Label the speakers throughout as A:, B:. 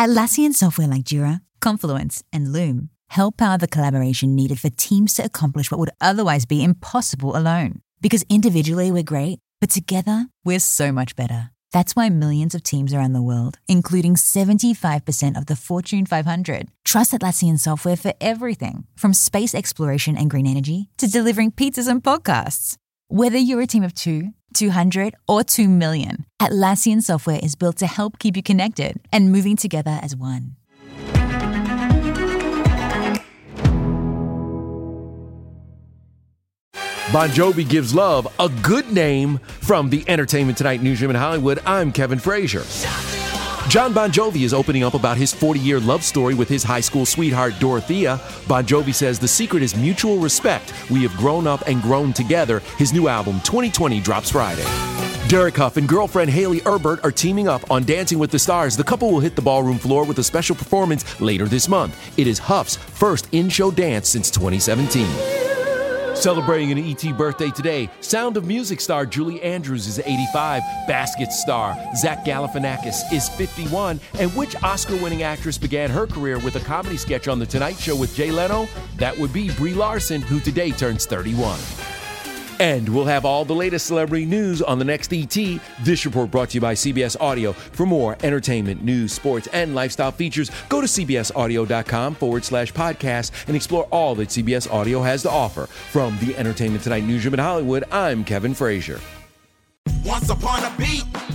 A: Atlassian software like Jira, Confluence, and Loom help power the collaboration needed for teams to accomplish what would otherwise be impossible alone. Because individually we're great, but together we're so much better. That's why millions of teams around the world, including 75% of the Fortune 500, trust Atlassian software for everything from space exploration and green energy to delivering pizzas and podcasts. Whether you're a team of two, 200, or 2 million, Atlassian software is built to help keep you connected and moving together as one.
B: Bon Jovi gives love a good name from the Entertainment Tonight newsroom in Hollywood. I'm Kevin Frazier. Jon Bon Jovi is opening up about his 40 year love story with his high school sweetheart, Dorothea. Bon Jovi says the secret is mutual respect. We have grown up and grown together. His new album, 2020, drops Friday. Derek Hough and girlfriend Hayley Erbert are teaming up on Dancing with the Stars. The couple will hit the ballroom floor with a special performance later this month. It is Hough's first in show dance since 2017. Celebrating an ET birthday today, Sound of Music star Julie Andrews is 85, Basket star Zach Galifianakis is 51, and which Oscar-winning actress began her career with a comedy sketch on The Tonight Show with Jay Leno? That would be Brie Larson, who today turns 31. And we'll have all the latest celebrity news on the next ET. This report brought to you by CBS Audio. For more entertainment, news, sports, and lifestyle features, go to cbsaudio.com forward slash podcast and explore all that CBS Audio has to offer. From the Entertainment Tonight newsroom in Hollywood, I'm Kevin Frazier.
C: Once upon a beat.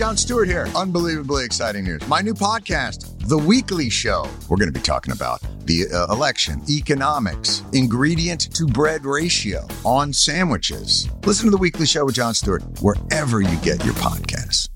D: Jon Stewart here. Unbelievably exciting news. My new podcast, The Weekly Show. We're going to be talking about the uh, election, economics, ingredient to bread ratio on sandwiches. Listen to The Weekly Show with Jon Stewart wherever you get your podcasts.